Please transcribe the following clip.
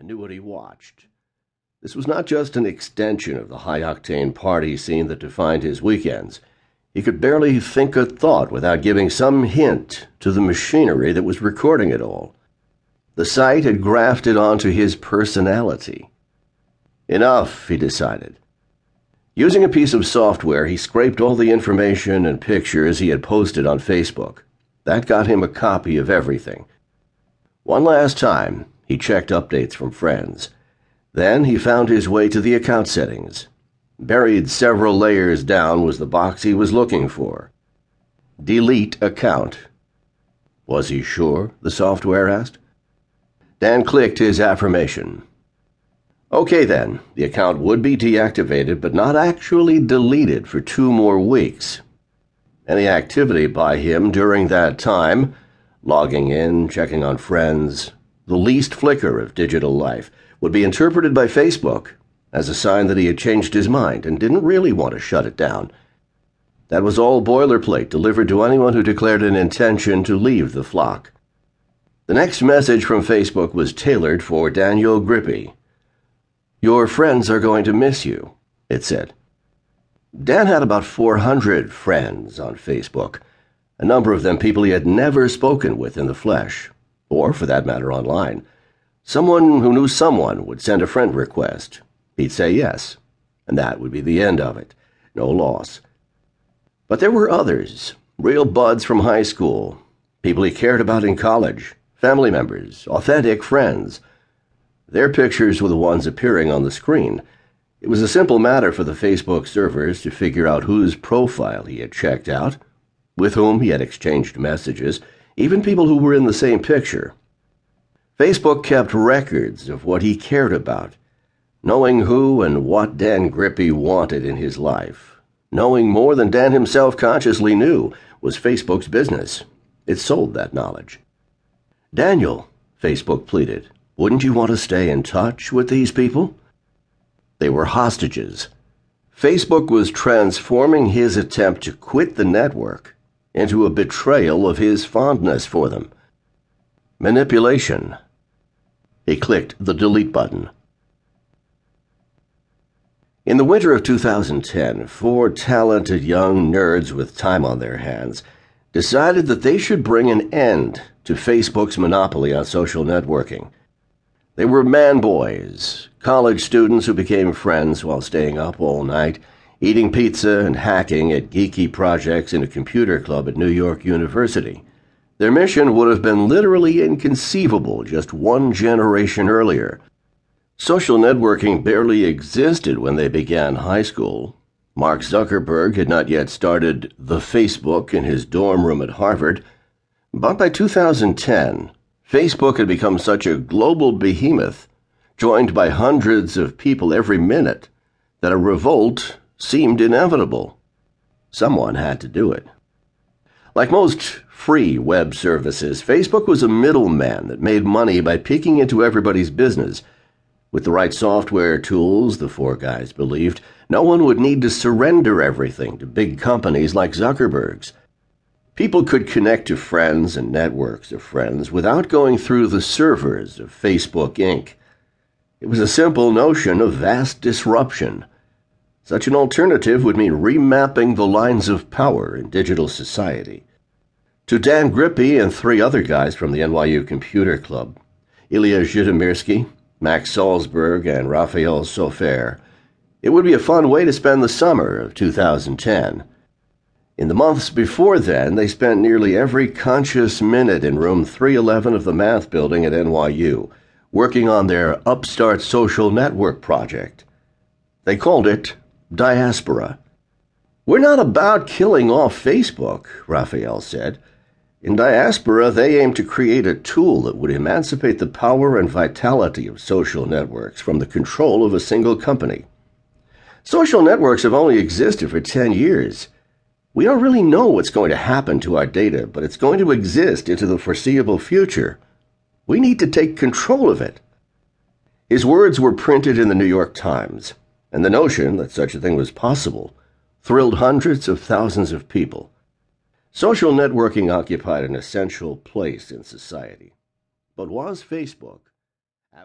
and knew what he watched. This was not just an extension of the high octane party scene that defined his weekends. He could barely think a thought without giving some hint to the machinery that was recording it all. The site had grafted onto his personality. Enough, he decided. Using a piece of software, he scraped all the information and pictures he had posted on Facebook. That got him a copy of everything. One last time, he checked updates from friends. Then he found his way to the account settings. Buried several layers down was the box he was looking for. Delete account. Was he sure? the software asked. Dan clicked his affirmation. Okay, then, the account would be deactivated, but not actually deleted for two more weeks. Any activity by him during that time, logging in, checking on friends, the least flicker of digital life, would be interpreted by Facebook as a sign that he had changed his mind and didn't really want to shut it down. That was all boilerplate delivered to anyone who declared an intention to leave the flock. The next message from Facebook was tailored for Daniel Grippi. Your friends are going to miss you, it said. Dan had about 400 friends on Facebook, a number of them people he had never spoken with in the flesh, or, for that matter, online. Someone who knew someone would send a friend request, He'd say yes, and that would be the end of it. No loss. But there were others, real buds from high school, people he cared about in college, family members, authentic friends. Their pictures were the ones appearing on the screen. It was a simple matter for the Facebook servers to figure out whose profile he had checked out, with whom he had exchanged messages, even people who were in the same picture. Facebook kept records of what he cared about, knowing who and what Dan Grippi wanted in his life, knowing more than Dan himself consciously knew, was Facebook's business. It sold that knowledge. Daniel, Facebook pleaded, wouldn't you want to stay in touch with these people? They were hostages. Facebook was transforming his attempt to quit the network into a betrayal of his fondness for them. Manipulation. He clicked the delete button. In the winter of 2010, four talented young nerds with time on their hands decided that they should bring an end to Facebook's monopoly on social networking. They were man boys, college students who became friends while staying up all night, eating pizza and hacking at geeky projects in a computer club at New York University. Their mission would have been literally inconceivable just one generation earlier. Social networking barely existed when they began high school. Mark Zuckerberg had not yet started the Facebook in his dorm room at Harvard. But by 2010, Facebook had become such a global behemoth, joined by hundreds of people every minute, that a revolt seemed inevitable. Someone had to do it. Like most free web services, Facebook was a middleman that made money by peeking into everybody's business with the right software tools, the four guys believed, no one would need to surrender everything to big companies like Zuckerberg's. People could connect to friends and networks of friends without going through the servers of Facebook Inc. It was a simple notion of vast disruption. Such an alternative would mean remapping the lines of power in digital society. To Dan Grippi and three other guys from the NYU Computer Club, Ilya Zhitomirskiy, Max Salzberg, and Raphael Sofaer. It would be a fun way to spend the summer of 2010. In the months before then, they spent nearly every conscious minute in room 311 of the math building at NYU, working on their upstart social network project. They called it Diaspora. We're not about killing off Facebook, Raphael said. In diaspora, they aim to create a tool that would emancipate the power and vitality of social networks from the control of a single company. Social networks have only existed for 10 years. We don't really know what's going to happen to our data, but it's going to exist into the foreseeable future. We need to take control of it. His words were printed in the New York Times, and the notion that such a thing was possible thrilled hundreds of thousands of people. Social networking occupied an essential place in society. But was Facebook